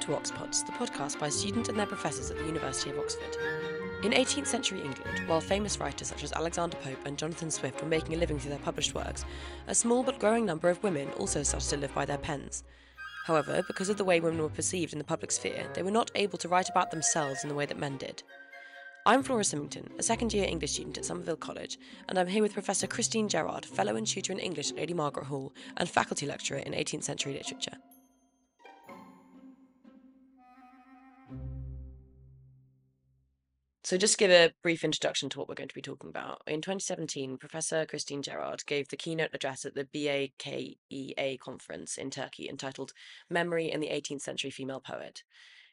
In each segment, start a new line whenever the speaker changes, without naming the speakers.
to Oxpods, the podcast by students and their professors at the University of Oxford. In 18th century England, while famous writers such as Alexander Pope and Jonathan Swift were making a living through their published works, a small but growing number of women also started to live by their pens. However, because of the way women were perceived in the public sphere, they were not able to write about themselves in the way that men did. I'm Flora Symington, a second year English student at Somerville College, and I'm here with Professor Christine Gerrard, Fellow and Tutor in English at Lady Margaret Hall, and Faculty Lecturer in 18th Century Literature. So, just give a brief introduction to what we're going to be talking about. In 2017, Professor Christine Gerrard gave the keynote address at the BAKEA conference in Turkey entitled Memory in the 18th Century Female Poet.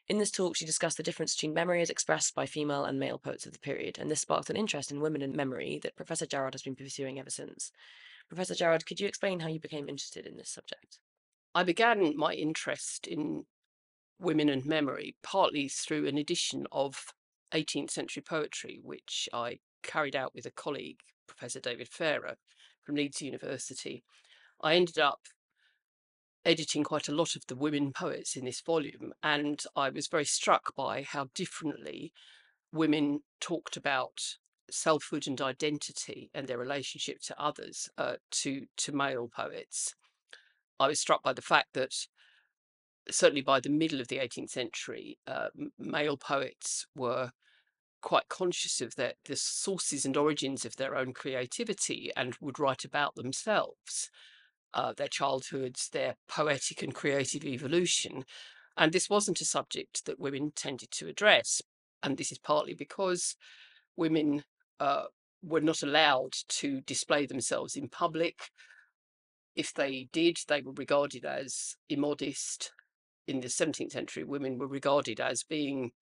In this talk, she discussed the difference between memory as expressed by female and male poets of the period, and this sparked an interest in women and memory that Professor Gerrard has been pursuing ever since. Professor Gerrard, could you explain how you became interested in this subject?
I began my interest in women and memory partly through an edition of 18th century poetry, which I carried out with a colleague, Professor David Fairer from Leeds University. I ended up editing quite a lot of the women poets in this volume, and I was very struck by how differently women talked about selfhood and identity and their relationship to others uh, to to male poets. I was struck by the fact that certainly by the middle of the 18th century, uh, male poets were quite conscious of their, the sources and origins of their own creativity and would write about themselves, uh, their childhoods, their poetic and creative evolution. And this wasn't a subject that women tended to address. And this is partly because women uh, were not allowed to display themselves in public. If they did, they were regarded as immodest. In the 17th century, women were regarded as being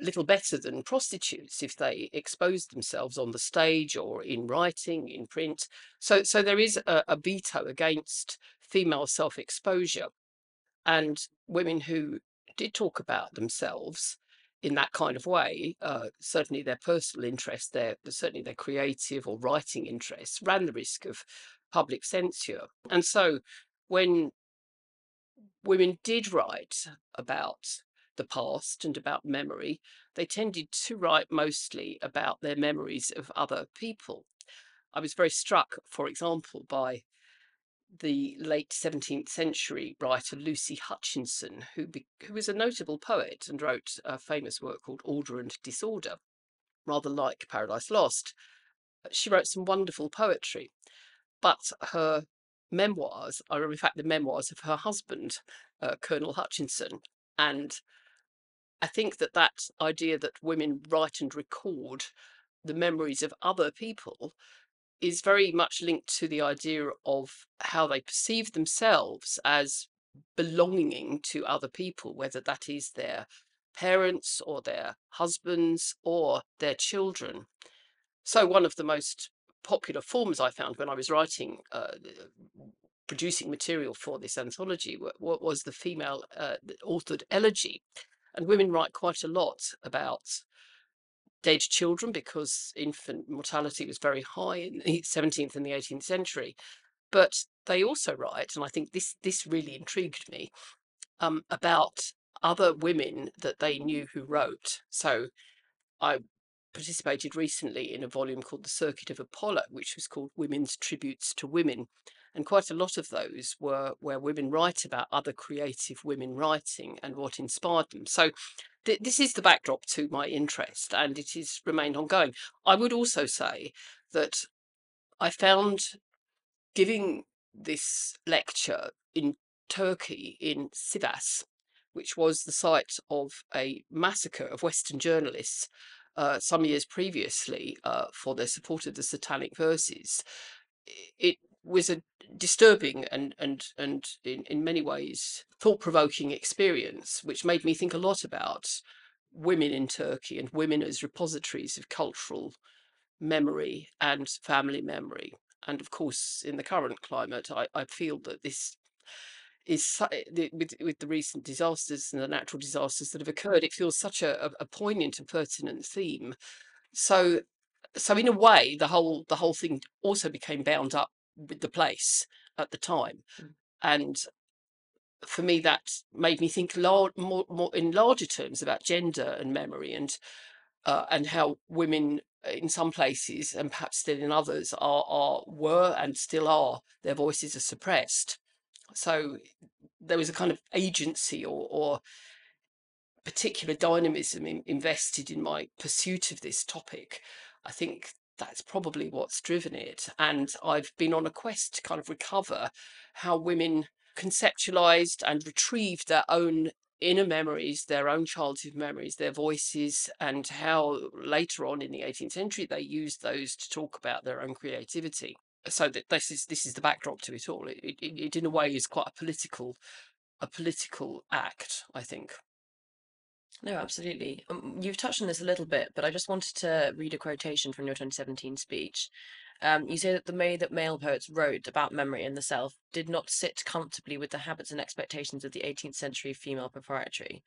little better than prostitutes if they exposed themselves on the stage or in writing, in print. So, so there is a, a veto against female self-exposure, and women who did talk about themselves in that kind of way, uh, certainly their personal interests, their certainly their creative or writing interests, ran the risk of public censure. And so, when women did write about the past and about memory, they tended to write mostly about their memories of other people. I was very struck, for example, by the late 17th century writer Lucy Hutchinson, who, be, who was a notable poet and wrote a famous work called Order and Disorder, rather like Paradise Lost. She wrote some wonderful poetry, but her memoirs are, in fact, the memoirs of her husband, uh, Colonel Hutchinson. And I think that that idea that women write and record the memories of other people is very much linked to the idea of how they perceive themselves as belonging to other people, whether that is their parents or their husbands or their children. So, one of the most popular forms I found when I was writing, uh, producing material for this anthology, what was the female uh, authored elegy. And women write quite a lot about dead children because infant mortality was very high in the 17th and the 18th century. But they also write, and I think this this really intrigued me, um, about other women that they knew who wrote. So I participated recently in a volume called The Circuit of Apollo, which was called Women's Tributes to Women. And quite a lot of those were where women write about other creative women writing and what inspired them. So th- this is the backdrop to my interest, and it has remained ongoing. I would also say that I found giving this lecture in Turkey, in Sivas, which was the site of a massacre of Western journalists uh, some years previously uh, for their support of the Satanic Verses. It was a disturbing and and and in, in many ways thought-provoking experience, which made me think a lot about women in Turkey and women as repositories of cultural memory and family memory. And of course, in the current climate, I, I feel that this is with with the recent disasters and the natural disasters that have occurred, it feels such a, a poignant and pertinent theme. So, so in a way, the whole the whole thing also became bound up with the place at the time, mm. and for me, that made me think lar- more, more in larger terms about gender and memory and uh, and how women in some places and perhaps still in others are, are were and still are their voices are suppressed so there was a kind of agency or, or particular dynamism in, invested in my pursuit of this topic i think that's probably what's driven it and i've been on a quest to kind of recover how women conceptualized and retrieved their own inner memories, their own childhood memories, their voices, and how later on in the 18th century they used those to talk about their own creativity. So that this is this is the backdrop to it all. It, it, it in a way is quite a political a political act, I think.
No, absolutely. Um, you've touched on this a little bit, but I just wanted to read a quotation from your 2017 speech. Um, you say that the way that male poets wrote about memory and the self did not sit comfortably with the habits and expectations of the 18th century female proprietary.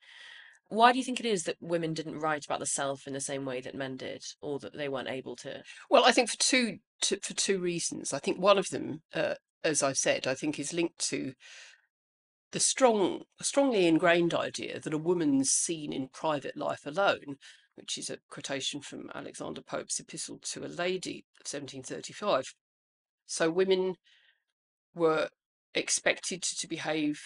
Why do you think it is that women didn't write about the self in the same way that men did, or that they weren't able to?
Well, I think for two, two for two reasons. I think one of them, uh, as I've said, I think is linked to the strong, strongly ingrained idea that a woman's seen in private life alone which is a quotation from Alexander Pope's Epistle to a Lady of 1735. So women were expected to behave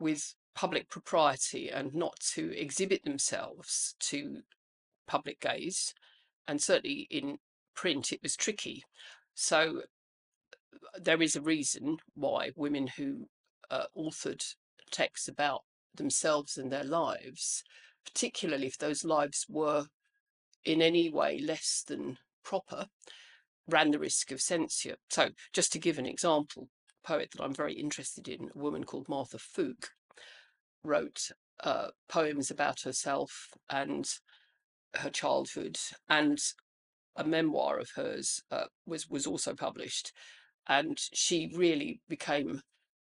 with public propriety and not to exhibit themselves to public gaze. And certainly in print, it was tricky. So there is a reason why women who uh, authored texts about themselves and their lives particularly if those lives were in any way less than proper, ran the risk of censure. So, just to give an example, a poet that I'm very interested in, a woman called Martha Fowke, wrote uh, poems about herself and her childhood, and a memoir of hers uh, was was also published, and she really became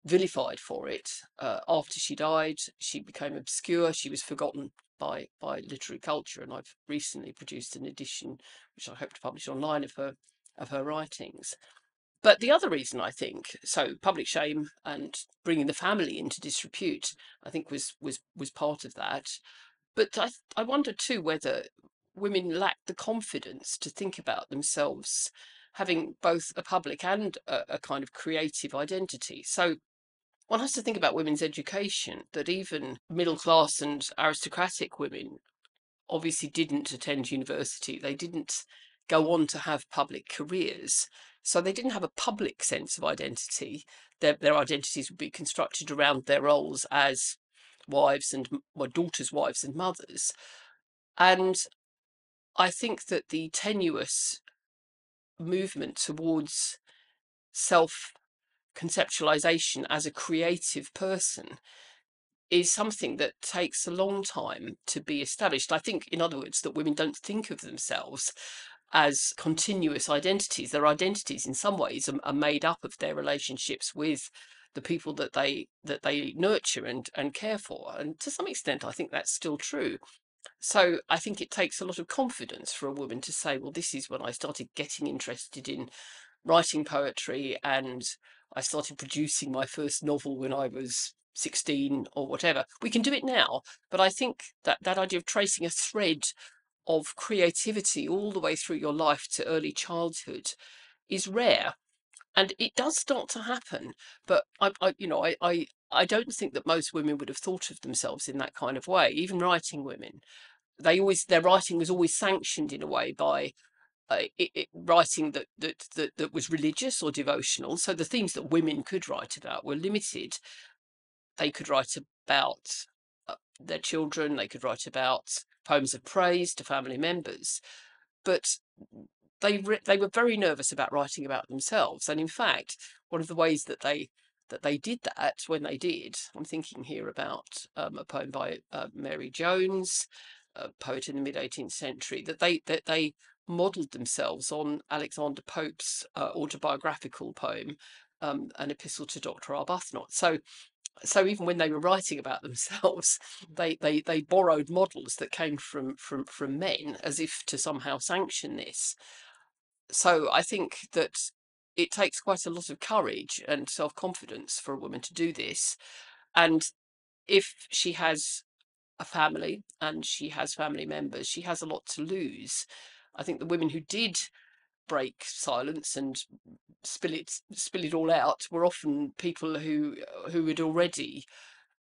vilified for it. Uh, after she died, she became obscure. She was forgotten by by literary culture, and I've recently produced an edition, which I hope to publish online, of her of her writings. But the other reason I think so public shame and bringing the family into disrepute, I think was was was part of that. But I I wonder too whether women lacked the confidence to think about themselves having both a public and a, a kind of creative identity. So one has to think about women's education, that even middle class and aristocratic women obviously didn't attend university. They didn't go on to have public careers. So they didn't have a public sense of identity. Their, their identities would be constructed around their roles as wives and well, daughters, wives, and mothers. And I think that the tenuous movement towards self conceptualization as a creative person is something that takes a long time to be established. I think, in other words, that women don't think of themselves as continuous identities. Their identities, in some ways, are, are made up of their relationships with the people that they that they nurture and and care for. And to some extent, I think that's still true. So I think it takes a lot of confidence for a woman to say, well, this is when I started getting interested in writing poetry and I started producing my first novel when I was 16 or whatever. We can do it now, but I think that that idea of tracing a thread of creativity all the way through your life to early childhood is rare. And it does start to happen, but I, I you know, I, I, I don't think that most women would have thought of themselves in that kind of way. Even writing women, they always their writing was always sanctioned in a way by uh, it, it, writing that, that that that was religious or devotional. So the themes that women could write about were limited. They could write about uh, their children. They could write about poems of praise to family members, but they re- they were very nervous about writing about themselves. And in fact, one of the ways that they that they did that when they did, I'm thinking here about um, a poem by uh, Mary Jones, a poet in the mid 18th century, that they that they modelled themselves on Alexander Pope's uh, autobiographical poem, um, An Epistle to Dr. Arbuthnot. So, so even when they were writing about themselves, they, they, they borrowed models that came from, from, from men as if to somehow sanction this. So I think that it takes quite a lot of courage and self confidence for a woman to do this. and if she has a family and she has family members, she has a lot to lose. I think the women who did break silence and spill it spill it all out were often people who uh, who had already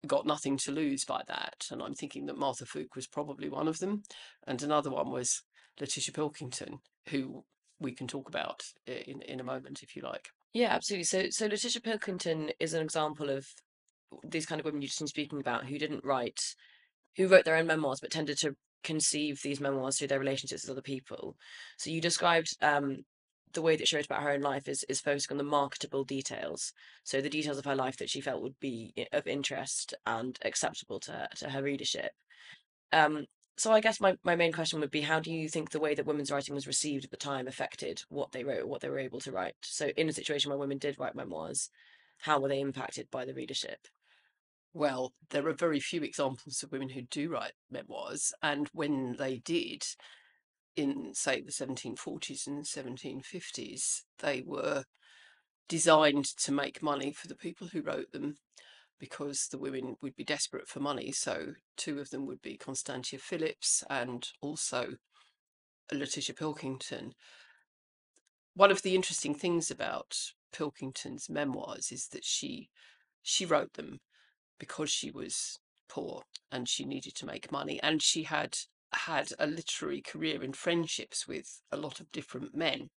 got nothing to lose by that. And I'm thinking that Martha Fowke was probably one of them, and another one was Letitia Pilkington, who we can talk about in in a moment if you like.
Yeah, absolutely. So so Letitia Pilkington is an example of these kind of women you've been speaking about who didn't write who wrote their own memoirs but tended to conceive these memoirs through their relationships with other people. So you described um, the way that she wrote about her own life is is focusing on the marketable details. So the details of her life that she felt would be of interest and acceptable to her, to her readership. Um, so I guess my, my main question would be how do you think the way that women's writing was received at the time affected what they wrote, what they were able to write? So in a situation where women did write memoirs, how were they impacted by the readership?
Well, there are very few examples of women who do write memoirs, and when they did, in say the 1740s and 1750s, they were designed to make money for the people who wrote them because the women would be desperate for money. So two of them would be Constantia Phillips and also Letitia Pilkington. One of the interesting things about Pilkington's memoirs is that she she wrote them because she was poor and she needed to make money and she had had a literary career in friendships with a lot of different men.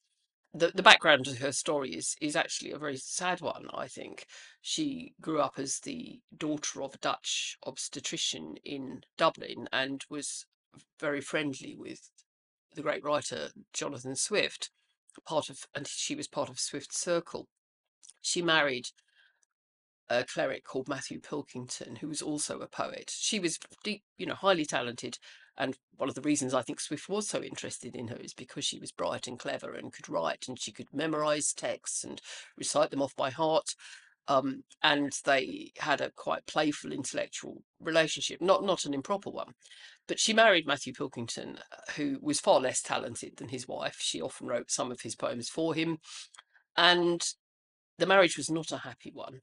The, the background of her story is is actually a very sad one i think. She grew up as the daughter of a dutch obstetrician in dublin and was very friendly with the great writer jonathan swift part of and she was part of swift's circle. She married a cleric called Matthew Pilkington, who was also a poet. She was deep, you know, highly talented. And one of the reasons I think Swift was so interested in her is because she was bright and clever and could write and she could memorize texts and recite them off by heart. Um, and they had a quite playful intellectual relationship, not not an improper one. But she married Matthew Pilkington, uh, who was far less talented than his wife. She often wrote some of his poems for him, and the marriage was not a happy one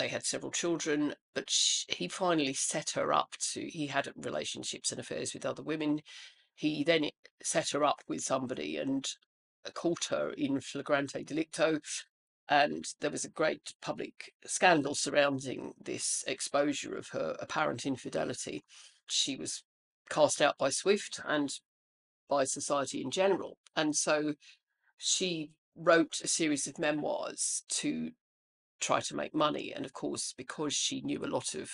they had several children, but she, he finally set her up to. He had relationships and affairs with other women. He then set her up with somebody and uh, caught her in flagrante delicto. And there was a great public scandal surrounding this exposure of her apparent infidelity. She was cast out by Swift and by society in general. And so she wrote a series of memoirs to try to make money. And of course, because she knew a lot of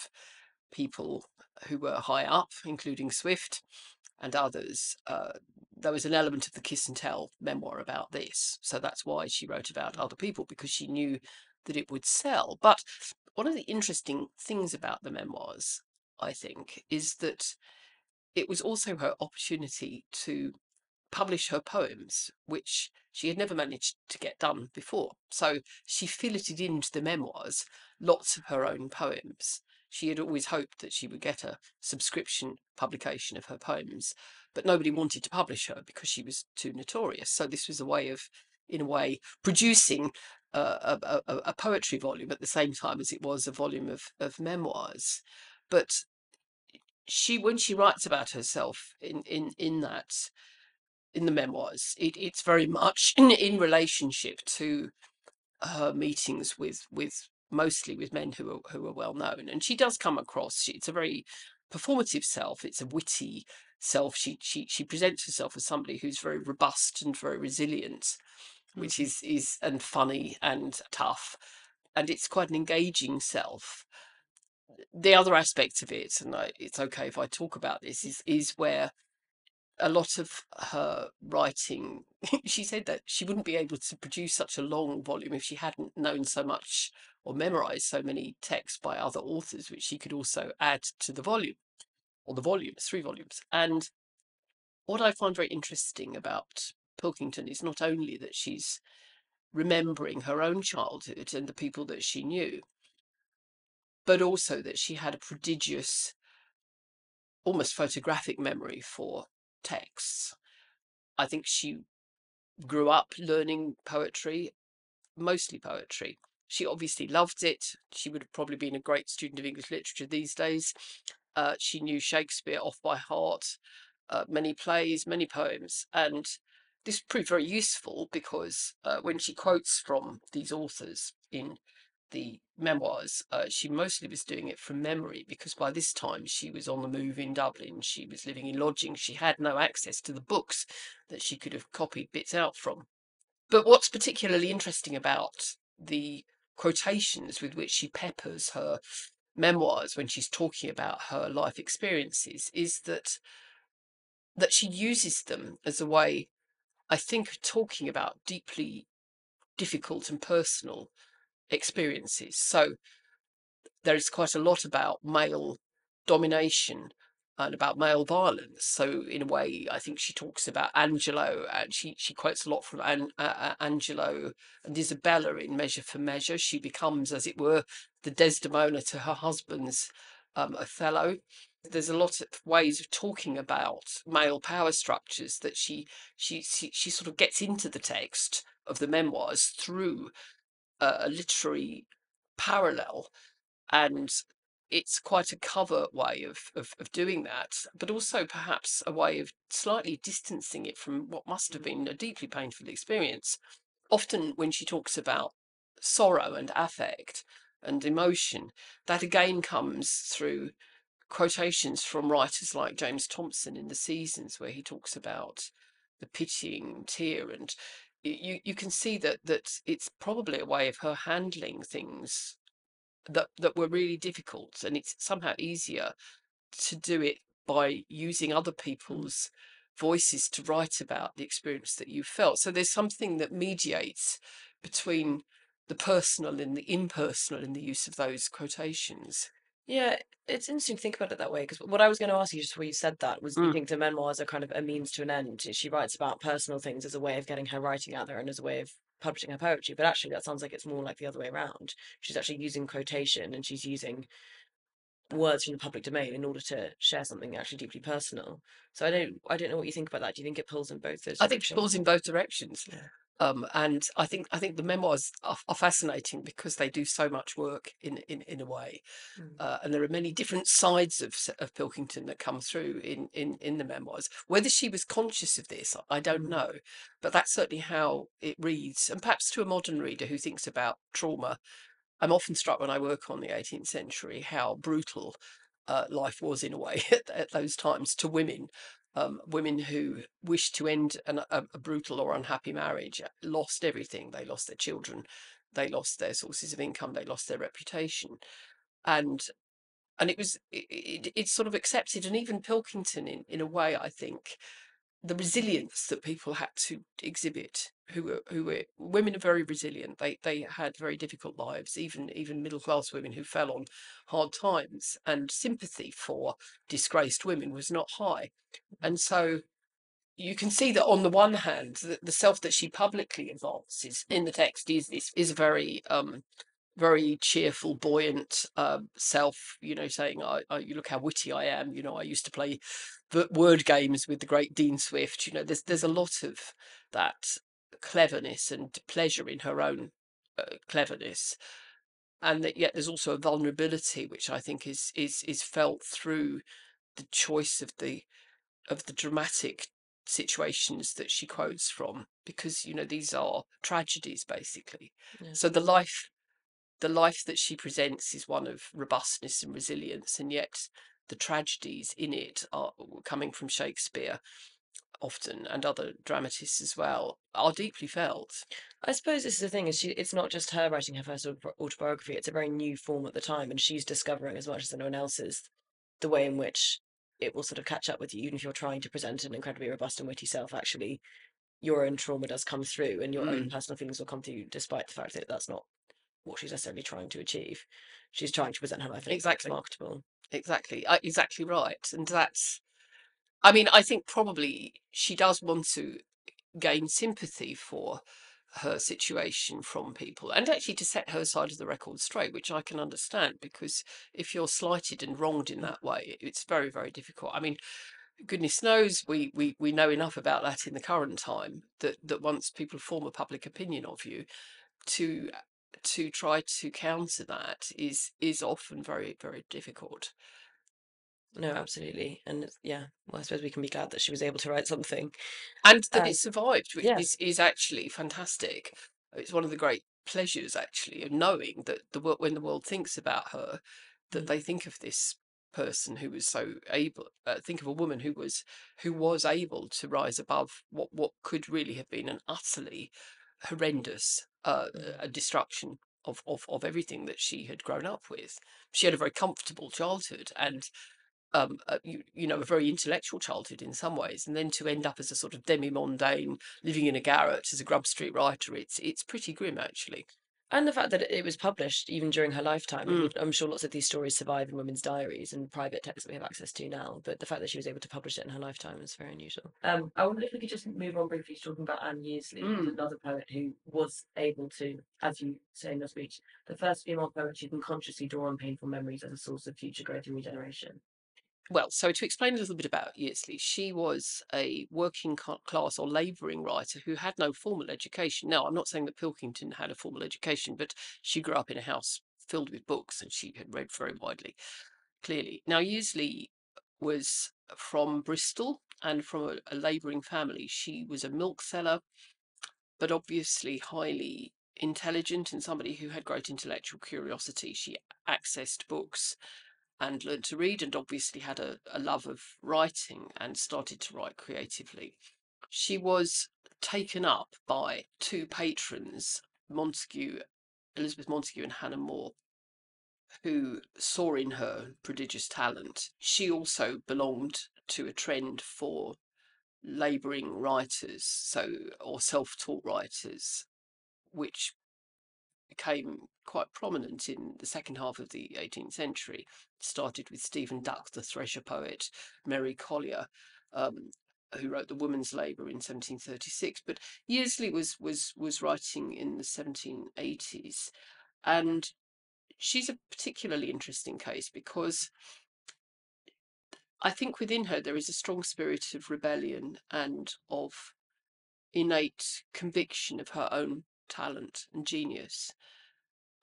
people who were high up, including Swift and others, uh, there was an element of the kiss and tell memoir about this. So that's why she wrote about other people, because she knew that it would sell. But one of the interesting things about the memoirs, I think, is that it was also her opportunity to publish her poems, which she had never managed to get done before. So she filleted into the memoirs lots of her own poems. She had always hoped that she would get a subscription publication of her poems, but nobody wanted to publish her because she was too notorious. So this was a way of, in a way, producing a, a, a poetry volume at the same time as it was a volume of, of memoirs. But she, when she writes about herself in, in, in that, in the memoirs. It, it's very much in, in relationship to her meetings with with mostly with men who are who are well known, and she does come across. She, it's a very performative self. It's a witty self. She she she presents herself as somebody who's very robust and very resilient, mm. which is is and funny and tough, and it's quite an engaging self. The other aspect of it, and I, it's okay if I talk about this, is is where a lot of her writing, she said that she wouldn't be able to produce such a long volume if she hadn't known so much or memorized so many texts by other authors, which she could also add to the volume or the volumes, three volumes. And what I find very interesting about Pilkington is not only that she's remembering her own childhood and the people that she knew, but also that she had a prodigious, almost photographic memory for texts. I think she grew up learning poetry, mostly poetry, She obviously loved it. She would have probably been a great student of English literature these days. Uh, she knew Shakespeare off by heart, uh, many plays, many poems, and this proved very useful because uh, when she quotes from these authors in the memoirs, uh, she mostly was doing it from memory because by this time she was on the move in Dublin. She was living in lodgings. She had no access to the books that she could have copied bits out from. But what's particularly interesting about the quotations with which she peppers her memoirs when she's talking about her life experiences is that that she uses them as a way I think of talking about deeply difficult and personal experiences. So there is quite a lot about male domination and about male violence. So in a way, I think she talks about Angelo, and she she quotes a lot from An, uh, Angelo and Isabella in Measure for Measure. She becomes, as it were, the Desdemona to her husband's um, Othello there's a lot of ways of talking about male power structures that she she she, she sort of gets into the text of the memoirs through a, literary parallel and it's quite a covert way of, of, of doing that, but also perhaps a way of slightly distancing it from what must have been a deeply painful experience. Often, when she talks about sorrow and affect and emotion, that again comes through quotations from writers like James Thomson in the Seasons, where he talks about the pitying tear, and you you can see that that it's probably a way of her handling things that that were really difficult, and it's somehow easier to do it by using other people's voices to write about the experience that you felt. So there's something that mediates between the personal and the impersonal in the use of those quotations.
Yeah, it's interesting to think about it that way because what I was going to ask you just before you said that was, you
Mm.
think the memoirs are kind of a means to an end? She writes about personal things as a way of getting her writing out there and as a way of publishing her poetry, but actually that sounds like it's more like the other way around. She's actually using quotation and she's using words from the public domain in order to share something actually deeply personal. So I don't, I don't know what you think about that. Do you think it pulls in both those
I think it
directions?
pulls in both directions. Um, and I think I think the memoirs are, are fascinating because they do so much work in in, in a way,
Mm.
uh, and there are many different sides of of Pilkington that come through in in in the memoirs. Whether she was conscious of this, I don't
Mm.
know, but that's certainly how it reads. And perhaps to a modern reader who thinks about trauma, I'm often struck when I work on the 18th century how brutal uh, life was in a way at, at those times to women. Um, women who wished to end an, a, a brutal or unhappy marriage lost everything. They lost their children, they lost their sources of income, they lost their reputation, and and it was it, it, sort of accepted. And even Pilkington, in in a way, I think the resilience that people had to exhibit who were who were women are very resilient they they had very difficult lives even even middle class women who fell on hard times and sympathy for disgraced women was not high and so you can see that on the one hand the, the self that she publicly advances in the text is is, is very um very cheerful, buoyant uh, self, you know, saying, I, I, you look how witty I am. You know, I used to play word games with the great Dean Swift. You know, there's there's a lot of that cleverness and pleasure in her own uh, cleverness, and that yet there's also a vulnerability which I think is is is felt through the choice of the of the dramatic situations that she quotes from because you know these are tragedies basically
Yeah.
so the life the life that she presents is one of robustness and resilience, and yet the tragedies in it are coming from Shakespeare often and other dramatists as well are deeply felt.
I suppose this is the thing is she it's not just her writing her first autobiography, it's a very new form at the time and she's discovering as much as anyone else is the way in which it will sort of catch up with you, even if you're trying to present an incredibly robust and witty self, actually your own trauma does come through and your own mm. personal feelings will come through despite the fact that that's not what she's necessarily trying to achieve. She's trying to present her life in a way that's
Exactly.
marketable.
Exactly, exactly right, and that's. I mean, I think probably she does want to gain sympathy for her situation from people and actually to set her side of the record straight, which I can understand because if you're slighted and wronged in that way, it's very, very difficult. I mean, goodness knows we, we, we know enough about that in the current time that, that once people form a public opinion of you, to to try to counter that is is often very very difficult.
No, absolutely, and yeah, well, I suppose we can be glad that she was able to write something,
and that
um,
it survived, which
yeah.
is is actually fantastic. It's one of the great pleasures, actually, of knowing that the world when the world thinks about her, that
Mm.
they think of this person who was so able. Uh, think of a woman who was who was able to rise above what what could really have been an utterly horrendous uh,
Mm.
a destruction of, of of everything that she had grown up with. She had a very comfortable childhood and um, uh, you, you know, a very intellectual childhood in some ways, and then to end up as a sort of demi-mondaine, living in a garret as a Grub Street writer, it's it's pretty grim actually.
And the fact that it was published even during her lifetime.
Mm.
I'm sure lots of these stories survive in women's diaries and private texts that we have access to now. But the fact that she was able to publish it in her lifetime is very unusual. Um, I wonder if we could just move on briefly to talking about Anne Yearsley, who's
Mm.
another poet who was able to, as you say in your speech, the first female poet who can consciously draw on painful memories as a source of future growth and regeneration.
Well, so to explain a little bit about Yearsley, she was a working class or labouring writer who had no formal education. Now, I'm not saying that Pilkington had a formal education, but she grew up in a house filled with books and she had read very widely, clearly. Now, Yearsley was from Bristol and from a, a labouring family. She was a milk seller, but obviously highly intelligent and somebody who had great intellectual curiosity. She accessed books and learned to read and obviously had a, a love of writing and started to write creatively. She was taken up by two patrons, Montagu, Elizabeth Montagu and Hannah More, who saw in her prodigious talent. She also belonged to a trend for labouring writers, so or self-taught writers, which became quite prominent in the second half of the 18th century. Started with Stephen Duck, the thresher poet, Mary Collier, um, who wrote The Woman's Labour in 1736. But Yearsley was was was writing in the 1780s, and she's a particularly interesting case because I think within her there is a strong spirit of rebellion and of innate conviction of her own talent and genius.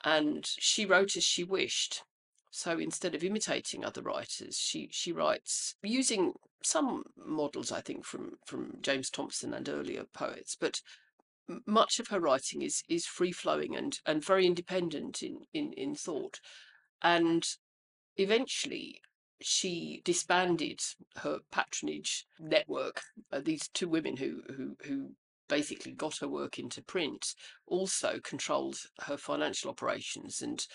And she wrote as she wished. So instead of imitating other writers, she she writes using some models, I think, from from James Thomson and earlier poets, but much of her writing is is free flowing and and very independent in in in thought, and eventually she disbanded her patronage network. Uh, these two women who who who basically got her work into print also controlled her financial operations and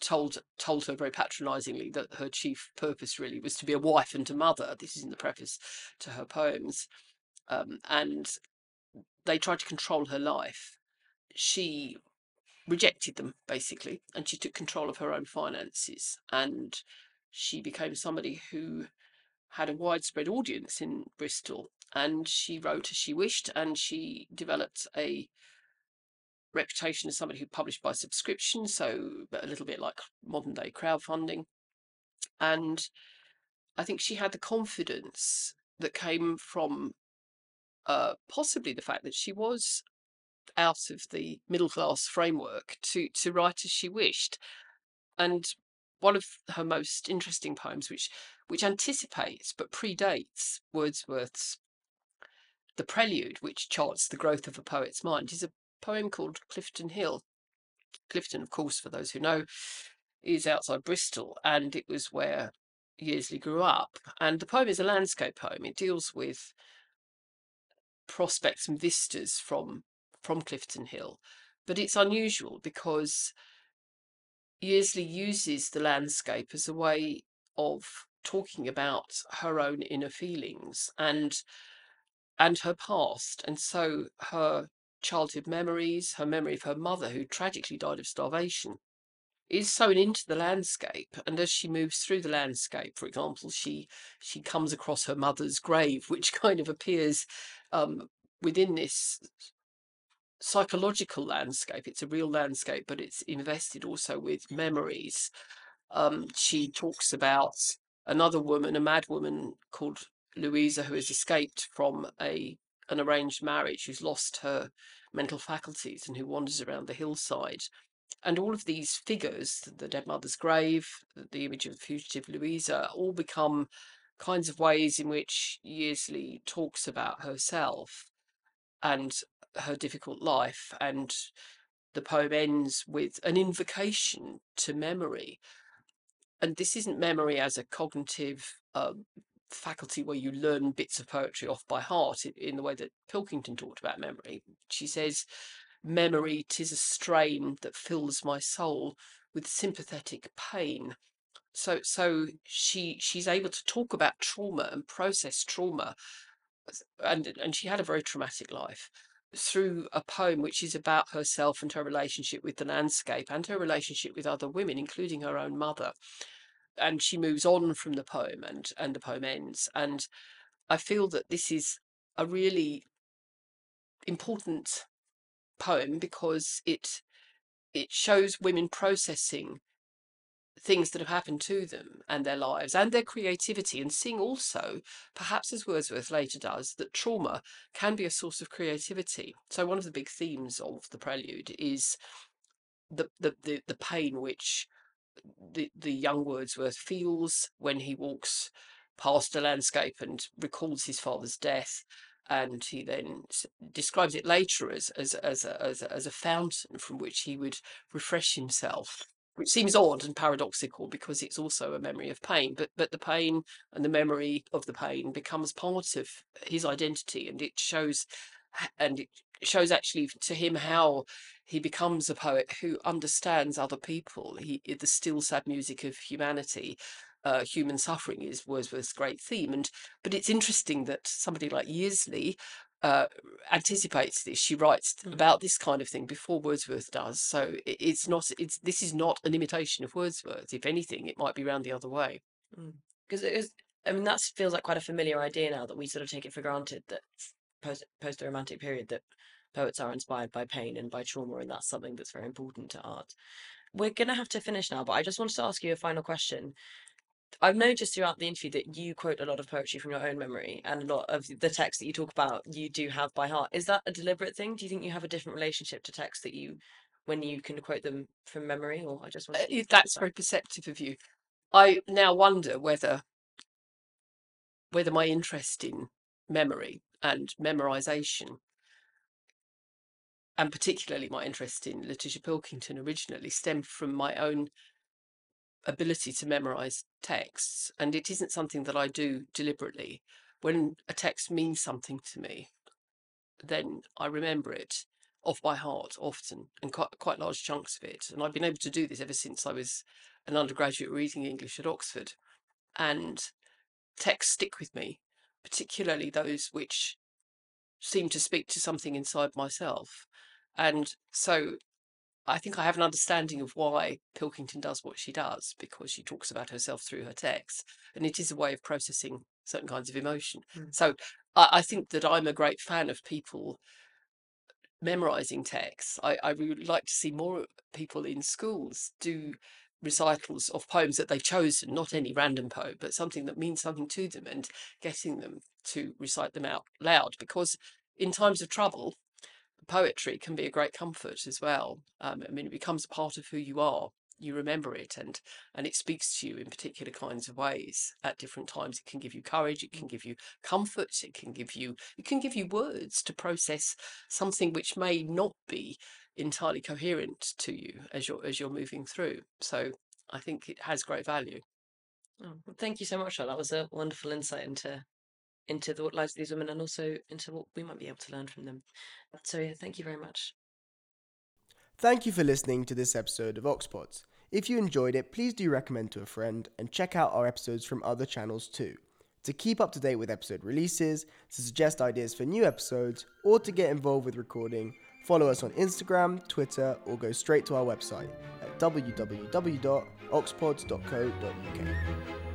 told told her very patronizingly that her chief purpose really was to be a wife and a mother this is in the preface to her poems um, and they tried to control her life. She rejected them basically and she took control of her own finances and she became somebody who had a widespread audience in Bristol and she wrote as she wished and she developed a reputation as somebody who published by subscription, so a little bit like modern day crowdfunding. And I think she had the confidence that came from uh, possibly the fact that she was out of the middle class framework to to write as she wished. And one of her most interesting poems, which which anticipates but predates Wordsworth's The Prelude, which charts the growth of a poet's mind, is a poem called Clifton Hill. Clifton, of course, for those who know, is outside Bristol, and it was where Yearsley grew up. And the poem is a landscape poem. It deals with prospects and vistas from from Clifton Hill, but it's unusual because Yearsley uses the landscape as a way of talking about her own inner feelings and and her past, and so her childhood memories, her memory of her mother who tragically died of starvation, is sewn into the landscape. And as she moves through the landscape, for example, she she comes across her mother's grave, which kind of appears um, within this psychological landscape. It's a real landscape, but it's invested also with memories. Um, she talks about another woman, a mad woman called Louisa, who has escaped from a an arranged marriage, who's lost her mental faculties and who wanders around the hillside. and all of these figures, the dead mother's grave, the image of the fugitive Louisa, all become kinds of ways in which Yearsley talks about herself and her difficult life. And the poem ends with an invocation to memory. And this isn't memory as a cognitive um, faculty where you learn bits of poetry off by heart in the way that Pilkington talked about memory. She says, Memory, tis a strain that fills my soul with sympathetic pain. So, so she she's able to talk about trauma and process trauma, and and she had a very traumatic life through a poem which is about herself and her relationship with the landscape and her relationship with other women, including her own mother. And she moves on from the poem, and and the poem ends. And I feel that this is a really important poem because it it shows women processing things that have happened to them and their lives and their creativity and seeing also perhaps as wordsworth later does that trauma can be a source of creativity so one of the big themes of the prelude is the the the, the pain which the the young wordsworth feels when he walks past a landscape and recalls his father's death and he then describes it later as as as a, as a, as a fountain from which he would refresh himself which seems odd and paradoxical because it's also a memory of pain but but the pain and the memory of the pain becomes part of his identity and it shows and it shows actually to him how he becomes a poet who understands other people he the still sad music of humanity uh, human suffering is Wordsworth's great theme. And but it's interesting that somebody like Yearsley uh, anticipates this. She writes mm. about this kind of thing before Wordsworth does. So it, it's not. It's this is not an imitation of Wordsworth. If anything, it might be round the other way.
Because mm. it is. I mean, that feels like quite a familiar idea now that we sort of take it for granted that post post Romantic period that poets are inspired by pain and by trauma, and that's something that's very important to art. We're gonna have to finish now, but I just wanted to ask you a final question. I've noticed throughout the interview that you quote a lot of poetry from your own memory, and a lot of the text that you talk about you do have by heart. Is that a deliberate thing? Do you think you have a different relationship to text that you, when you can quote them from memory, or I just want
uh, that's that. very perceptive of you. I now wonder whether whether my interest in memory and memorization, and particularly my interest in Letitia Pilkington originally, stemmed from my own ability to memorize texts, and it isn't something that I do deliberately. When a text means something to me, then I remember it off by heart often and quite, quite large chunks of it. And I've been able to do this ever since I was an undergraduate reading English at Oxford. And texts stick with me, particularly those which seem to speak to something inside myself. And so I think I have an understanding of why Pilkington does what she does because she talks about herself through her text, and it is a way of processing certain kinds of emotion. Mm. So I, I, think that I'm a great fan of people memorizing texts. I, I would like to see more people in schools do recitals of poems that they've chosen, not any random poem, but something that means something to them, and getting them to recite them out loud because in times of trouble poetry can be a great comfort as well. Um, I mean, it becomes a part of who you are. You remember it, and and it speaks to you in particular kinds of ways at different times. It can give you courage. It can give you comfort. It can give you it can give you words to process something which may not be entirely coherent to you as you're as you're moving through. So I think it has great value.
Oh, well, thank you so much. That was a wonderful insight into into the lives of these women and also into what we might be able to learn from them. So, yeah, thank you very much.
Thank you for listening to this episode of Oxpods. If you enjoyed it, please do recommend to a friend and check out our episodes from other channels too. To keep up to date with episode releases, to suggest ideas for new episodes, or to get involved with recording, follow us on Instagram, Twitter, or go straight to our website at www.oxpods.co.uk.